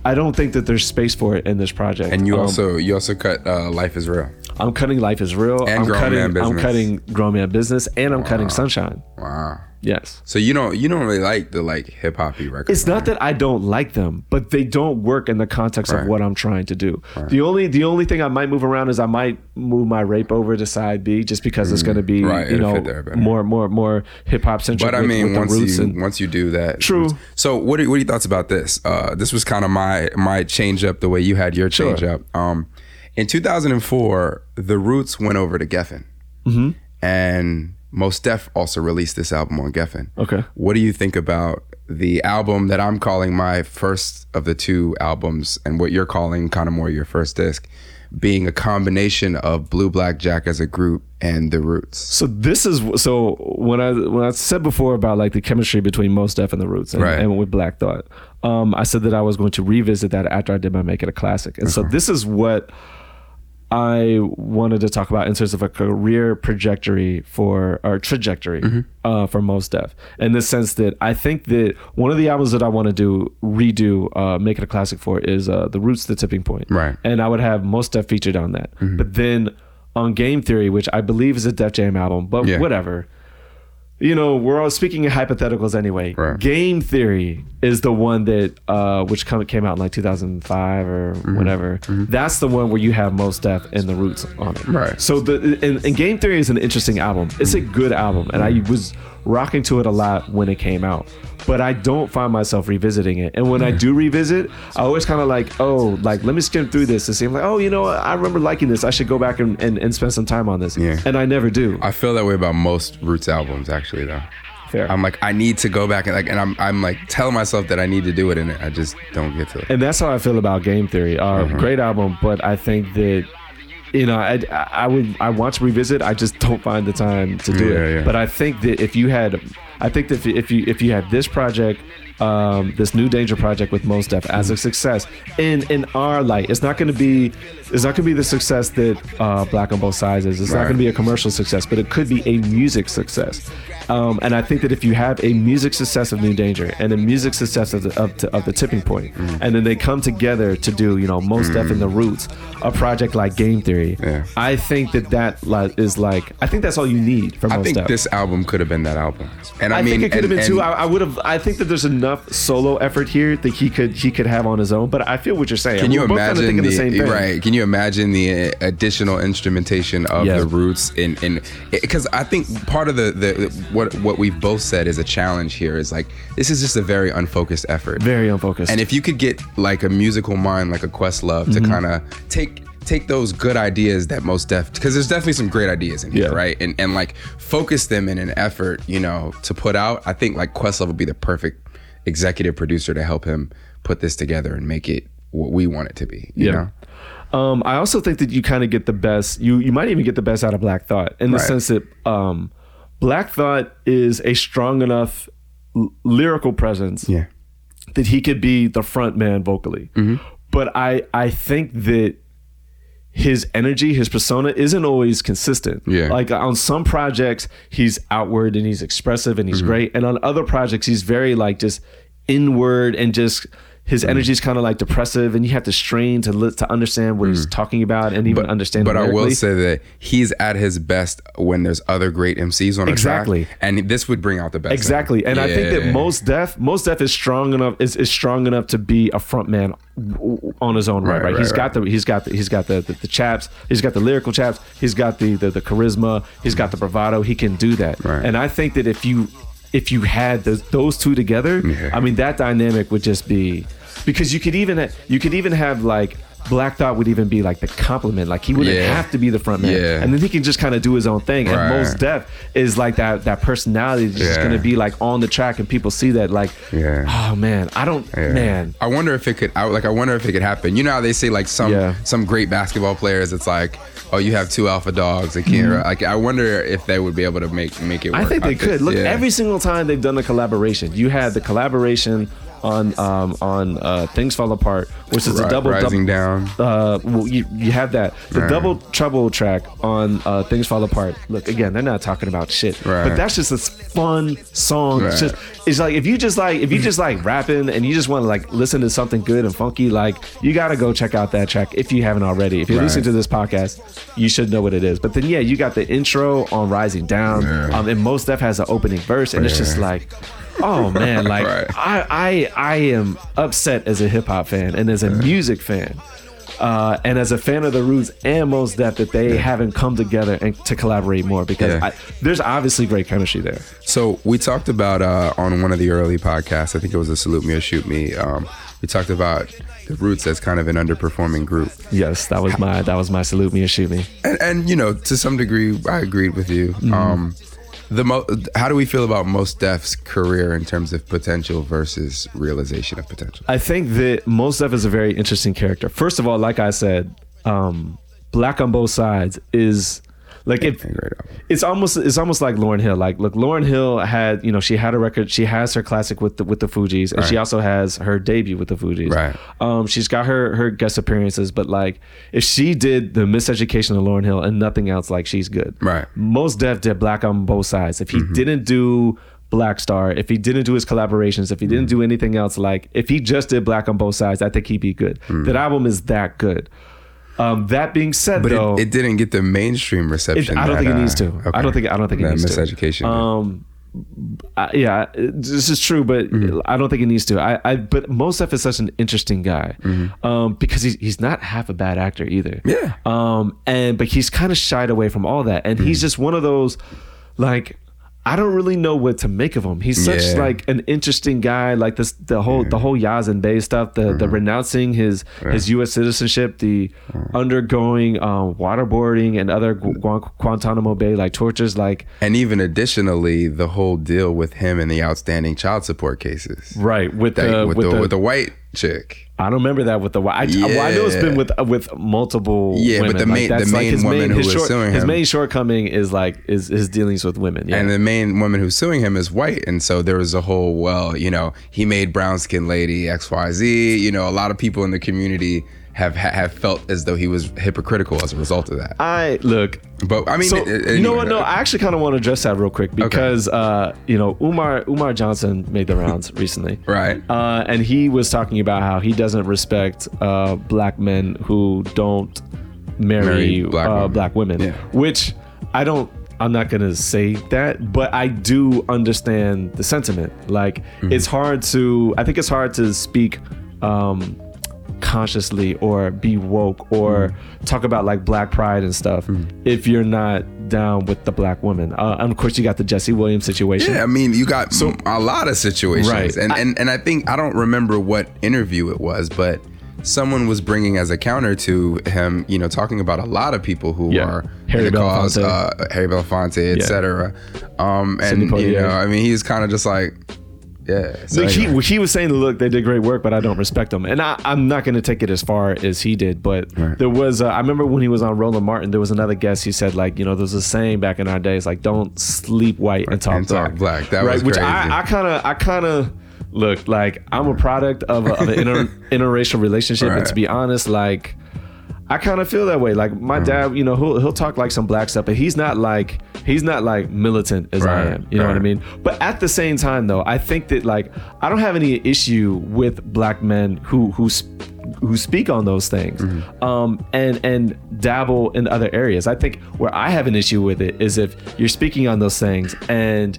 I don't think that there's space for it in this project. And you Um, also you also cut uh, life is real. I'm cutting Life is Real. And I'm Grown cutting Man I'm cutting Grown Man Business, and I'm cutting Sunshine. Wow. Yes. So you don't you don't really like the like hip hoppy records. It's not that I don't like them, but they don't work in the context Right. of what I'm trying to do. The only the only thing I might move around is I might move my rape over to side B just because it's going to be Mm. Right, you know more more more hip hop centric. But I mean, with once you and once you do that, True. So what are, what are your thoughts about this? Uh, this was kind of my my change up the way you had your Sure. change up. Um, in 2004, the Roots went over to Geffen, Mm-hmm. and Mos Def also released this album on Geffen. Okay. What do you think about the album that I'm calling my first of the two albums, and what you're calling kind of more your first disc, being a combination of Blue Black Jack as a group and the Roots? So this is so when I when I said before about like the chemistry between Mos Def and the Roots and, Right. and with Black Thought, um, I said that I was going to revisit that after I did my Make It a Classic, and so this is what I wanted to talk about in terms of a career trajectory for or trajectory uh, for Mos Def, in the sense that I think that one of the albums that I want to do redo, uh, Make It a Classic for is uh, the Roots, the Tipping Point, Right. and I would have Mos Def featured on that, but then on Game Theory, which I believe is a Def Jam album, but Yeah. whatever. You know, we're all speaking in hypotheticals anyway. Right. Game Theory is the one that uh which come, came out in like 2005 or Mm-hmm. whatever. That's the one where you have Mos Def and the Roots on it. Right. So the and, and Game Theory is an interesting album. It's a good album, and I was rocking to it a lot when it came out. But I don't find myself revisiting it. And when I do revisit, I always kind of like, oh, like let me skim through this to see. I'm like, oh, you know, what? I remember liking this. I should go back and, and, and spend some time on this. Yeah. And I never do. I feel that way about most Roots albums, actually, though. Fair. I'm like, I need to go back and like, and I'm, I'm like telling myself that I need to do it, and I just don't get to it. and that's how I feel about Game Theory. Uh, Mm-hmm. Great album, but I think that you know, I, I would I want to revisit. I just don't find the time to do Yeah, it. yeah. But I think that if you had, I think that if you if you had this project, um, this New Danger project with Mos Def as a success in in our light, it's not going to be it's not going to be the success that uh, Black on Both Sides is. It's not going to be a commercial success, but it could be a music success. Um, and I think that if you have a music success of New Danger and a music success of the, of, of the Tipping Point, Mm. and then they come together to do, you know, Mos Def and the Roots, a project like Game Theory, Yeah. I think that that is like, I think that's all you need for I think Def. this album could have been that album, and I, I, mean, think it could have been two. and- I, I would have. I think that there's enough solo effort here that he could he could have on his own. But I feel what you're saying. Can you We're imagine the, the same thing. right? Can you imagine the additional instrumentation of Yeah. the roots in in because I think part of the, the what what we've both said is a challenge here is like this is just a very unfocused effort. Very unfocused. And if you could get like a musical mind like a Questlove Mm-hmm. to kind of take take those good ideas that Mos Def because there's definitely some great ideas in here, Yeah. right? And and like focus them in an effort, you know, to put out. I think like Questlove would be the perfect executive producer to help him put this together and make it what we want it to be. You Yeah. know? Um, I also think that you kind of get the best. You you might even get the best out of Black Thought in the Right. sense that um, Black Thought is a strong enough l- lyrical presence Yeah. that he could be the front man vocally. Mm-hmm. But I I think that his energy, his persona isn't always consistent. Yeah. Like on some projects, he's outward and he's expressive and Mm-hmm. he's great. And on other projects, he's very like just inward and just his Mm-hmm. energy is kind of like depressive and you have to strain to li- to understand what he's talking about and even understand Mm. But I will say that he's at his best when there's other great MCs on a Exactly. track, and this would bring out the best. Exactly, and I think that Mos Def, Mos Def is strong enough is, is strong enough to be a front man on his own right. Right, Right, right, He's got the he's got the he's got the, the the chaps. He's got the lyrical chaps. He's got the the, the charisma. He's got the bravado. He can do that. Right. And I think that if you if you had those those two together, Yeah. I mean that dynamic would just be because you could even you could even have like. Black Thought would even be like the compliment. Like he wouldn't Yeah. have to be the front man, Yeah. and then he can just kind of do his own thing. Right. And Mos Def is like that that personality that's just Yeah. going to be like on the track, and people see that like, oh man, I don't, man, I wonder if it could. I, like, I wonder if it could happen. You know how they say like some some great basketball players. It's like, oh, you have two alpha dogs. They can't. Like, I wonder if they would be able to make make it. Work. Mm-hmm. I think they could. Look, every single time they've done a collaboration, you had the collaboration on um, on uh, Things Fall Apart, which is a double rising double, down. Uh, well, you you have that the Right. double trouble track on uh, Things Fall Apart. Look again, they're not talking about shit, Right. but that's just a fun song. It's just it's like if you just like if you just like rapping and you just want to like listen to something good and funky, like you gotta go check out that track if you haven't already. If you're Right. listening to this podcast, you should know what it is. But then yeah, you got the intro on Rising Down, Yeah. um, and Mos Def has an opening verse, and it's just like. Oh man, like Right. I, I I am upset as a hip hop fan and as a music fan, uh, and as a fan of the Roots and Mos Def that they haven't come together and to collaborate more because Yeah. I, there's obviously great chemistry there. So we talked about uh, on one of the early podcasts. I think it was a salute me or shoot me. Um, we talked about the Roots as kind of an underperforming group, Yes, that was my that was my salute me or shoot me. and, and you know to some degree I agreed with you. Mm-hmm. Um, the mo- how do we feel about Mos Def's career in terms of potential versus realization of potential? I think that Mos Def is a very interesting character. First of all, like I said, um, Black on Both Sides is like album. it's almost it's almost like Lauryn Hill. Like look, Lauryn Hill had you know she had a record. She has her classic with the with the Fugees, and she also has her debut with the Fugees. Right. Um, she's got her her guest appearances, but like if she did the Miseducation of Lauryn Hill and nothing else, like she's good. Right. Mm-hmm. Mos Def did Black on Both Sides. If he didn't do Black Star, if he didn't do his collaborations, if he didn't Mm-hmm. do anything else, like if he just did Black on Both Sides, I think he'd be good. Mm. That album is that good. Um, that being said, But though, it, it didn't get the mainstream it- reception. I don't that, think it uh, needs to. okay. I don't think. I don't think it That needs to. miseducation. Um, I, yeah, this is true, but Mm-hmm. I don't think it needs to. I, I but Mos Def is such an interesting guy, um, because he's he's not half a bad actor either. Mm-hmm. Yeah. Um, and but he's kind of shied away from all that, and Mm-hmm. he's just one of those, like. I don't really know what to make of him. He's such Yeah. like an interesting guy. Like this, the whole the whole Yasiin Bey stuff, the Mm-hmm. the renouncing his his U.S. citizenship, the undergoing um, waterboarding and other Gu- Guan- Guantanamo Bay like tortures. Like And even additionally, the whole deal with him and the outstanding child support cases. right with That- the with, with the, the, with the white chick. I don't remember that with the I, well, I know it's been with with multiple Yeah, but women. the Like, main- the that's like main his woman who his was short, suing his him. main shortcoming is like is his dealings with women. Yeah. And the main woman who's suing him is white. And so there was a whole, well, you know, he made brown skin lady XYZ. You know, a lot of people in the community have have felt as though he was hypocritical as a result of that. I look. But I mean, So it- it- you know what? No, I actually kind of want to address that real quick because uh, you know Umar Umar Johnson made the rounds recently, Right. Uh, and he was talking about how he doesn't respect uh, black men who don't marry, Marry black uh, women. black women, Yeah. which I don't. I'm not gonna say that, but I do understand the sentiment. Like it's hard to I think it's hard to speak um consciously or be woke or talk about like black pride and stuff if you're not down with the black woman. Uh, and of course you got the Jesse Williams situation. Yeah, I mean, you got so, a lot of situations, Right. and, I- and and I think I don't remember what interview it was, but someone was bringing as a counter to him, you know, talking about a lot of people who Yeah. are Harry cause, Belafonte. uh, Harry Belafonte, etc. Um, and you know, I mean, he's kind of just like, yeah. So Like, anyway. he, he was saying, look, they did great work, but I don't respect them. And I, I'm not going to take it as far as he did. But Right. there was, uh, I remember when he was on Roland Martin, there was another guest. He said, like, you know, there's a saying back in our days, like, don't sleep white and talk And talk black. black. That right. was Which crazy. I, I kind of, I kind of look like I'm a product of, a, of an inter, interracial relationship. And to be honest, like, I kind of feel that way. Like my dad, you know, he'll he'll talk like some black stuff, but he's not like he's not like militant as I am. You know what I mean? But at the same time, though, I think that like I don't have any issue with black men who who who speak on those things, Mm-hmm. um, and and dabble in other areas. I think where I have an issue with it is if you're speaking on those things and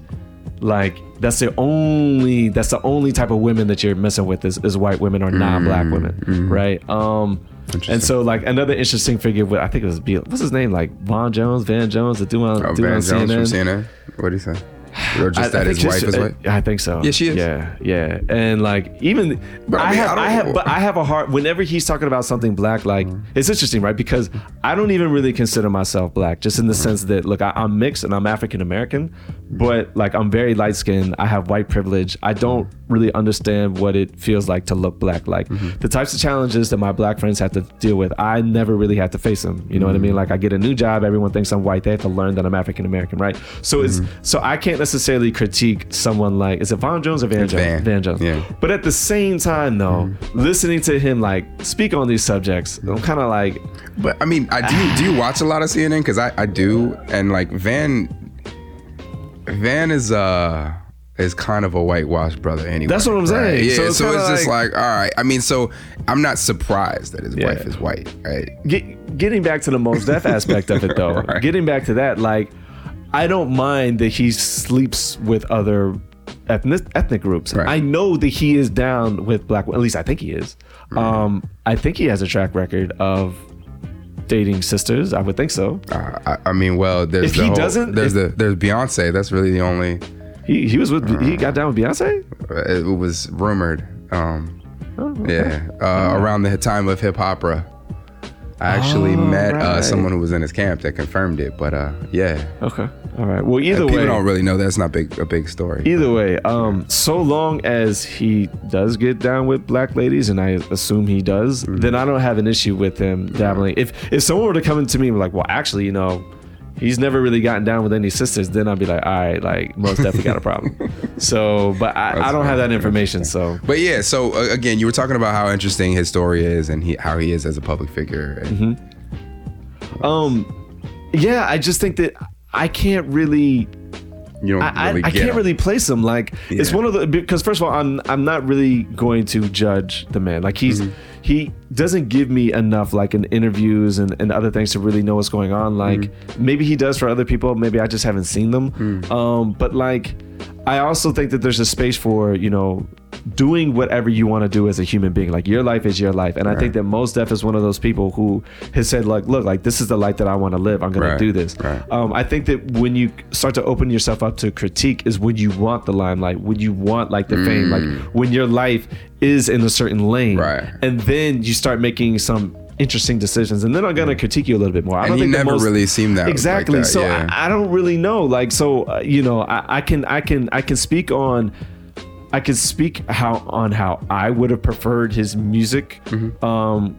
like that's the only that's the only type of women that you're messing with is, is white women or non-black women, right? Um, and Mm-hmm. So like another interesting figure, with, I think it was Bill. What's his name? Like Von Jones, Van Jones, the dude on, Oh, dude Van on Jones CNN. from CNN. What do you say? Or just I- I that his wife is white? I think so. Yeah, she is. Yeah, yeah, and like even But I I, mean, have, I I, have, but I have a heart. Whenever he's talking about something black, like Mm-hmm. it's interesting, right? Because I don't even really consider myself black, just in the Mm-hmm. sense that look, I, I'm mixed and I'm African American, but like I'm very light skinned. I have white privilege. I don't really understand what it feels like to look black. Like Mm-hmm. the types of challenges that my black friends have to deal with, I never really had to face them. You know what I Mm-hmm. mean? Like I get a new job, everyone thinks I'm white. They have to learn that I'm African American, right? So it's Mm-hmm. so I can't necessarily critique someone like is it Von Jones or Van Jones? Van. Van Jones. Yeah. But at the same time, though, Mm-hmm. listening to him like speak on these subjects, I'm kind of like, But I mean, I do. You, do you watch a lot of CNN? Because I, I do, and like Van, Van is uh is kind of a whitewashed brother anyway. That's what I'm right? saying. Yeah, So so it's it's, just like- like, all right. I mean, so I'm not surprised that his Yeah. wife is white, right? get, getting back to the Mos Def aspect of it, though. Right. Getting back to that, like, I don't mind that he sleeps with other ethnic ethnic groups. Right. I know that he is down with black. At least I think he is. Um, I think he has a track record of dating sisters. I would think so. Uh, I, I mean, well, there's If the he whole, doesn't- there's if- the there's Beyonce. That's really the only. He he was with he got down with Beyonce. It was rumored. Um, Oh, yeah, uh, around the time of Hip Hopera. I actually Oh, met uh, someone who was in his camp that confirmed it, but uh, yeah, Okay. All right. Well, either way, people don't really know that's not big a big story. Either way, um, so long as he does get down with black ladies, and I assume he does, Mm-hmm. then I don't have an issue with him dabbling. If if someone were to come into me and be like, well, actually, you know, he's never really gotten down with any sisters, then I'd be like, all right, like most definitely got a problem. so, but I, I don't have that information. So But yeah, so uh, again, you were talking about how interesting his story is and he, how he is as a public figure. Mm-hmm. um, yeah, I just think that I can't really You don't I, really I, I can't him. really place him. Like it's one of the because first of all, I'm I'm not really going to judge the man. Like he's Mm-hmm. He doesn't give me enough like in interviews and, and other things to really know what's going on. Like Mm-hmm. maybe he does for other people. Maybe I just haven't seen them. Mm. Um, but like I also think that there's a space for you know doing whatever you want to do as a human being. Like your life is your life, and I think that Mos Def is one of those people who has said like, look, like this is the life that I want to live. I'm gonna Right, do this. right. Um, I think that when you start to open yourself up to critique is when you want the limelight, when you want like the fame, like when your life is in a certain lane, Mm. Right. And then you start making some interesting decisions, and then I'm gonna critique you a little bit more. I don't he think never most- really seemed that like exactly. that, so yeah. I, I don't really know. Like so, uh, you know, I, I can I can I can speak on. I can speak how on how I would have preferred his music Mm-hmm. um,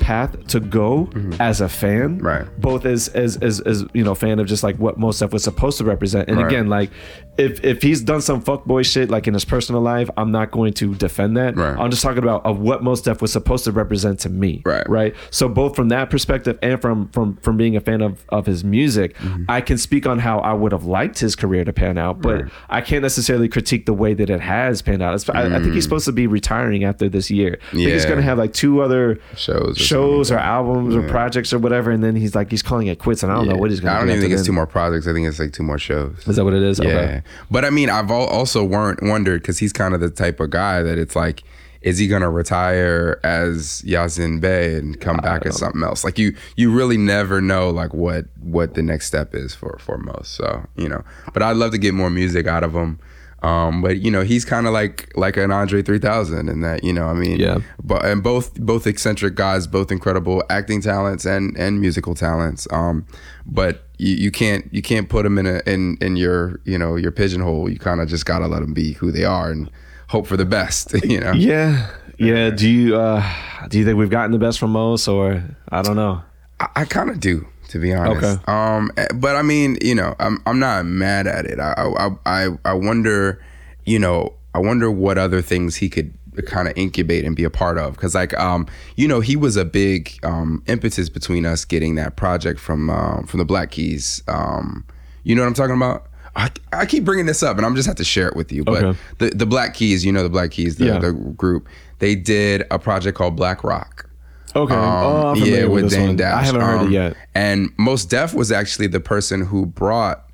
path to go as a fan, Right. Both as as as as you know, fan of just like what Mos Def was supposed to represent. And Right. again, like if if he's done some fuckboy shit like in his personal life, I'm not going to defend that. Right. I'm just talking about of what Mos Def was supposed to represent to me, Right. Right. So both from that perspective and from from from being a fan of of his music, Mm-hmm. I can speak on how I would have liked his career to pan out, but Right. I can't necessarily critique the way that it has panned out. I, I think he's supposed to be retiring after this year. I think he's Mm. Going to have like two other Shows or shows or albums or projects or whatever, and then he's like he's calling it quits, and I don't know what he's gonna. Do. I don't do even think it's then. two more projects. I think it's like two more shows. Is that what it is? Yeah, Okay. but I mean, I've al- also wor- wondered because he's kind of the type of guy that it's like, is he gonna retire as Yasiin Bey and come back as something else? Like you, you really never know like what what the next step is for for most. So you know, but I'd love to get more music out of him. Um, but you know, he's kind of like like an Andre 3000 in that you know, I mean, Yeah. but and both both eccentric guys, both incredible acting talents and and musical talents. Um, but you, you can't you can't put them in a in in your you know your pigeonhole. You kind of just gotta let them be who they are and hope for the best. You know. Yeah, yeah. Do you uh do you think we've gotten the best from Mos, or I don't know? I, I kind of do, to be honest. Okay. Um, eh, but I mean, you know, I'm I'm not mad at it. I I I, I wonder, you know, I wonder what other things he could kind of incubate and be a part of because like um you know he was a big um impetus between us getting that project from um from the black keys um you know what i'm talking about I, I keep bringing this up and i'm just have to share it with you but Okay. the the black keys you know the black keys the, Yeah. the group they did a project called black rock Okay. um, oh, yeah, familiar with Dame. Dash. I haven't heard Um, it yet. And Mos Def was actually the person who brought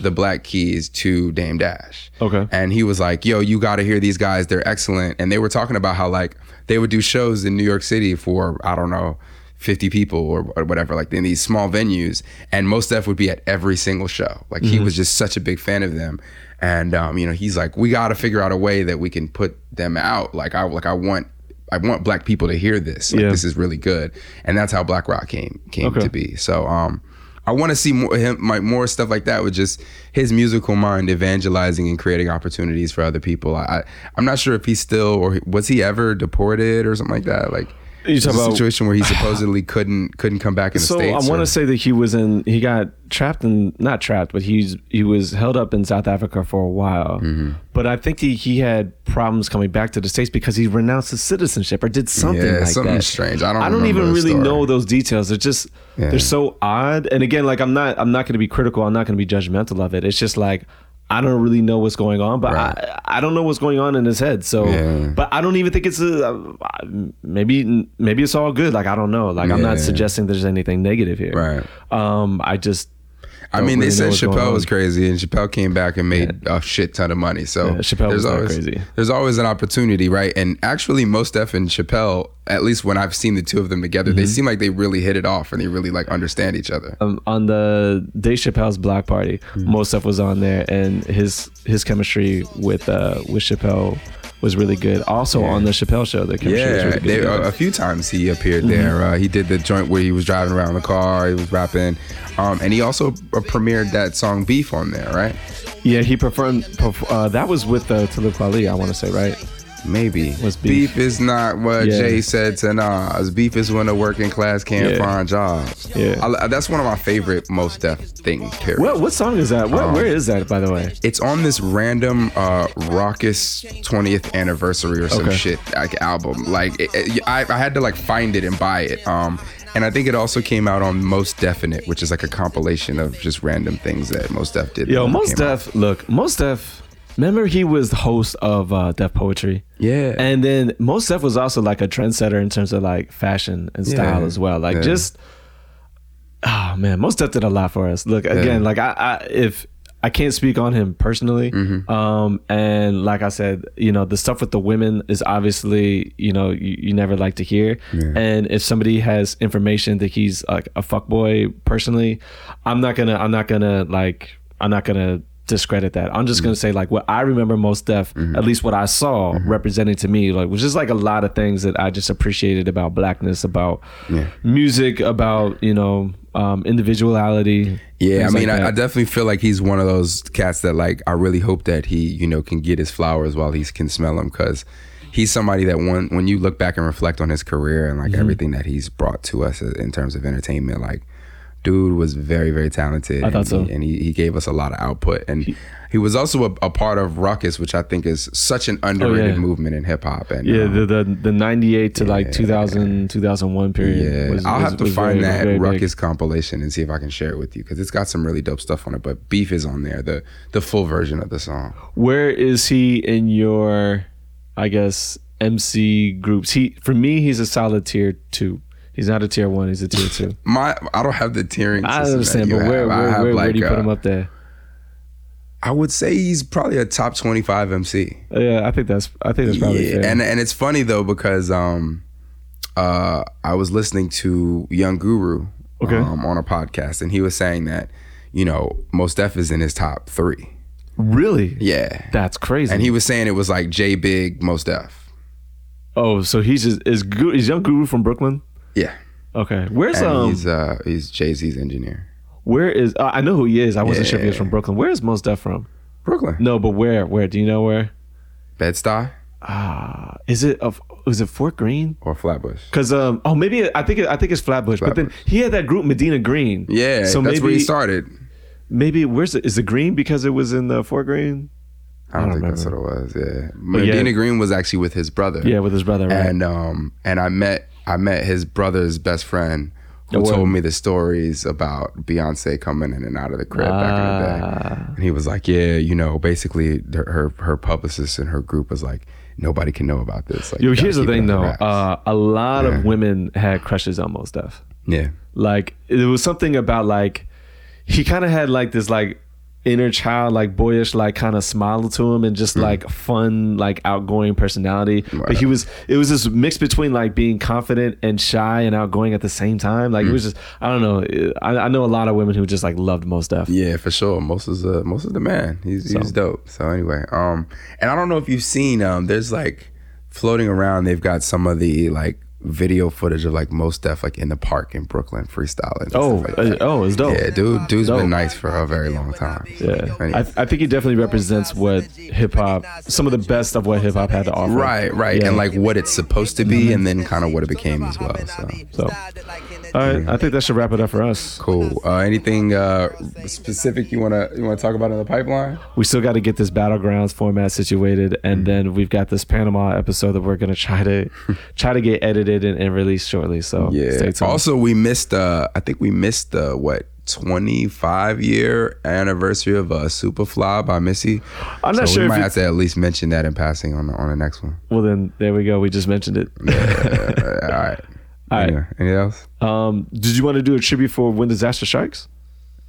the Black Keys to Dame Dash. Okay. And he was like, "Yo, you got to hear these guys. They're excellent." And they were talking about how like they would do shows in New York City for I don't know. 50 people or, or whatever, like in these small venues. And Mos Def would be at every single show. Like he was just such a big fan of them. And um, you know, he's like, we gotta figure out a way that we can put them out. Like I like I want I want black people to hear this. Like Yeah. this is really good. And that's how Black Rock came came Okay. to be. So um I want to see more him like more stuff like that with just his musical mind evangelizing and creating opportunities for other people. I, I I'm not sure if he's still or was he ever deported or something like that. Like You a about- situation where he supposedly couldn't couldn't come back in the So states. I want to say that he was in. He got trapped in not trapped, but he's he was held up in South Africa for a while. Mm-hmm. But I think he, he had problems coming back to the states because he renounced his citizenship or did something Yeah, like something that. strange. I don't I don't even really story. know those details. They're just Yeah. they're so odd. And again, like I'm not I'm not going to be critical. I'm not going to be judgmental of it. It's just like. I don't really know what's going on, but Right. I, I don't know what's going on in his head. So, Yeah. but I don't even think it's a, uh, maybe maybe it's all good. Like I don't know. Like I'm not suggesting there's anything negative here. Right. Um, I just. I mean, they really said Chappelle was crazy, and Chappelle came back and made a shit ton of money. So Yeah, Chappelle there's was always crazy. there's always an opportunity, right? And actually, Most Def and Chappelle, at least when I've seen the two of them together, they Mm-hmm. seem like they really hit it off and they really like understand each other. Um, on the Dave Chappelle's Block Party, Hmm. Mos Def was on there, and his his chemistry with uh with Chappelle was really good. Also on the Chappelle show, the Yeah, really good. they, a, a few times he appeared Mm-hmm. there. Uh, he did the joint where he was driving around the car, he was rapping, um, and he also uh, premiered that song "Beef" on there, right? yeah, he performed. perf- Uh, that was with uh, Talib Kweli, I want to say, right? Maybe. Was beef. is not what Yeah. Jay said to Nas. Beef is when the working class can't Yeah. find jobs. Yeah. I, that's one of my favorite Mos Def things. Period. What what song is that? Where, where is that, by the way? it's on this random uh Rawkus 20th anniversary or some Okay. shit like album like it, it- I, I had to like find it and buy it um and i think it also came out on most definite which is like a compilation of just random things that Mos Def did Yo, when most came out. Def. Look, Mos Def. Remember, he was the host of uh, Def Poetry. yeah And then Mos Def was also like a trendsetter in terms of like fashion and style Yeah. as well. Like Yeah. just oh man, Mos Def did a lot for us. Look again, like I, I if I can't speak on him personally, Mm-hmm. um, and like I said, you know, the stuff with the women is obviously you know you, you never like to hear. And if somebody has information that he's like a fuckboy personally, I'm not gonna I'm not gonna like I'm not gonna discredit that. I'm just Mm-hmm. gonna say like what I remember Mos Def, at least what I saw represented to me, like was just like a lot of things that I just appreciated about blackness, about music, about you know um, individuality. Yeah, I mean, like I, I definitely feel like he's one of those cats that like I really hope that he, you know, can get his flowers while he can smell them because he's somebody that when when you look back and reflect on his career and like Mm-hmm. everything that he's brought to us in terms of entertainment, like dude was very very talented. I thought and so. he, and he, he gave us a lot of output and. He, was also a, a part of Rawkus, which I think is such an underrated Oh, yeah. movement in hip hop. And yeah, um, the, the the 98 to like 2000 2001 period. yeah, was- I'll was- have to find very- that very big. Rawkus compilation and see if I can share it with you because it's got some really dope stuff on it. But Beef is on there, the the full version of the song. Where is he in your, I guess, MC groups? He for me, he's a solid tier two. He's not a tier one. He's a tier two. My I don't have the tiering. I understand, but where where, where, where like, do you put uh, him up there? I would say he's probably a top twenty-five MC. Yeah, I think that's I think that's probably yeah, fair. and and it's funny though because um, uh, I was listening to Young Guru Okay. um, on a podcast, and he was saying that you know Mos Def is in his top three. really, Yeah, that's crazy. and he was saying it was like J Big, Mos Def. oh, so he's just is is young Guru from Brooklyn? Yeah, Okay, where's and um he's uh he's Jay Z's engineer. where is uh, I know who he is. I wasn't sure if he was from Brooklyn. Where is Mos Def from? Brooklyn, No, but where? Where? Do you know where? Bed Stuy Ah, is it of is it Fort Greene? or Flatbush. Because um oh maybe I think it, I think it's Flatbush, but then he had that group Medina Green. Yeah, so that's maybe where he started. maybe where's it? Is it Green because it was in the Fort Greene? I don't, I don't think that's what it was. Yeah, yeah. Medina Green was actually with his brother. Yeah, with his brother. Right? and um and I met I met his brother's best friend who Oh, told me the stories about Beyonce coming in and out of the crib back in the day. Ah. And he was like, "Yeah, you know, basically her her publicist and her group was like, nobody can know about this." Like, Yo, here's the thing though. Uh, a lot Yeah. of women had crushes on Mos Def. yeah, Like it was something about like he kind of had like this like inner child like boyish like kind of smile to him and just like fun like outgoing personality but he was it was this mix between like being confident and shy and outgoing at the same time like it was just i don't know I, I know a lot of women who just like loved Mos Def. yeah, for sure. Most is uh, most is the man. He's he's dope. So anyway, um, and I don't know if you've seen um, there's like floating around. They've got some of the like video footage of like Mos Def like in the park in Brooklyn freestyling. and oh stuff like uh, oh it's dope Yeah, dude, dude's Dope. been nice for a very long time. So, yeah. I, I think he definitely represents what hip-hop some of the best of what hip-hop had to offer right, right, Yeah. and like what it's supposed to be, and then kind of what it became as well. So so all right i think that should wrap it up for us cool. Uh, anything uh, specific you wanna you wanna talk about in the pipeline? we still got to get this battlegrounds format situated Mm-hmm. and then we've got this panama episode that we're going to try to try to get edited and, and released shortly so Yeah. stay tuned Also, we missed. Uh, I think we missed the what. 25 year anniversary of uh, Superfly by Missy. I'm not so sure we might have to at least mention that in passing on the, on the next one. well then there we go we just mentioned it Uh, all right. All right. Yeah. Anything else? um did you want to do a tribute for when disaster strikes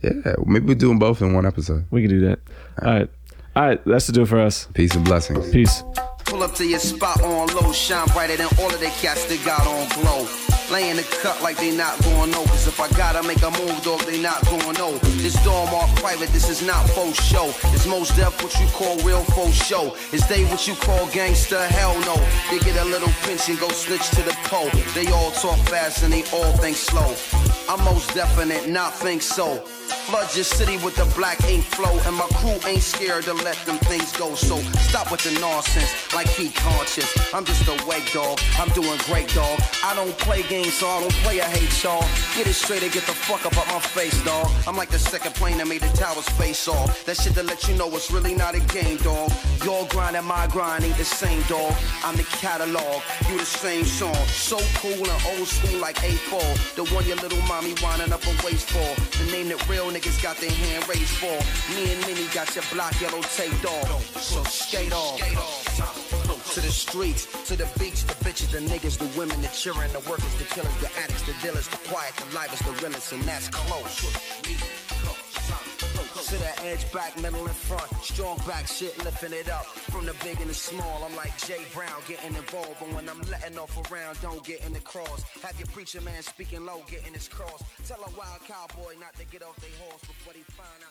Yeah. Maybe we'll do them both in one episode. we can do that all right all right that's to do it for us Peace and blessings. peace Pull up to your spot on low, shine brighter than all of the cats that got on glow. Lay in the cut like they not going no. Cause if I gotta make a move, dog, they not going no. This dorm all private, this is not faux show. It's Mos Def what you call real faux show. Is they what you call gangster? Hell no. They get a little pinch and go snitch to the pole. They all talk fast and they all think slow. I'm most definite, not think so. Flood your city with the black ink flow, and my crew ain't scared to let them things go. So stop with the nonsense, like he conscious. I'm just a wake dog, I'm doing great dog. I don't play games, so I don't play a hate y'all. Get it straight and get the fuck up out my face, dog. I'm like the second plane that made the towers face off. That shit to let you know it's really not a game, dog. Your grind and my grind ain't the same, dog. I'm the catalog, you the same song. So cool and old school like A4. The one your little mommy winding up a waist for. The name that real niggas got their hand raised for. Me and Minnie got your block yellow taped off. So skate off. To the streets, to the beach, the bitches, the niggas, the women, the children, the workers, the killers, the addicts, the dealers, the quiet, the livest, the realest, and that's close. To the edge, back, middle, and front. Strong back shit, lifting it up. From the big and the small, I'm like Jay Brown, getting involved. But when I'm letting off around, don't get in the cross. Have your preacher man speaking low, getting his cross. Tell a wild cowboy not to get off their horse before they find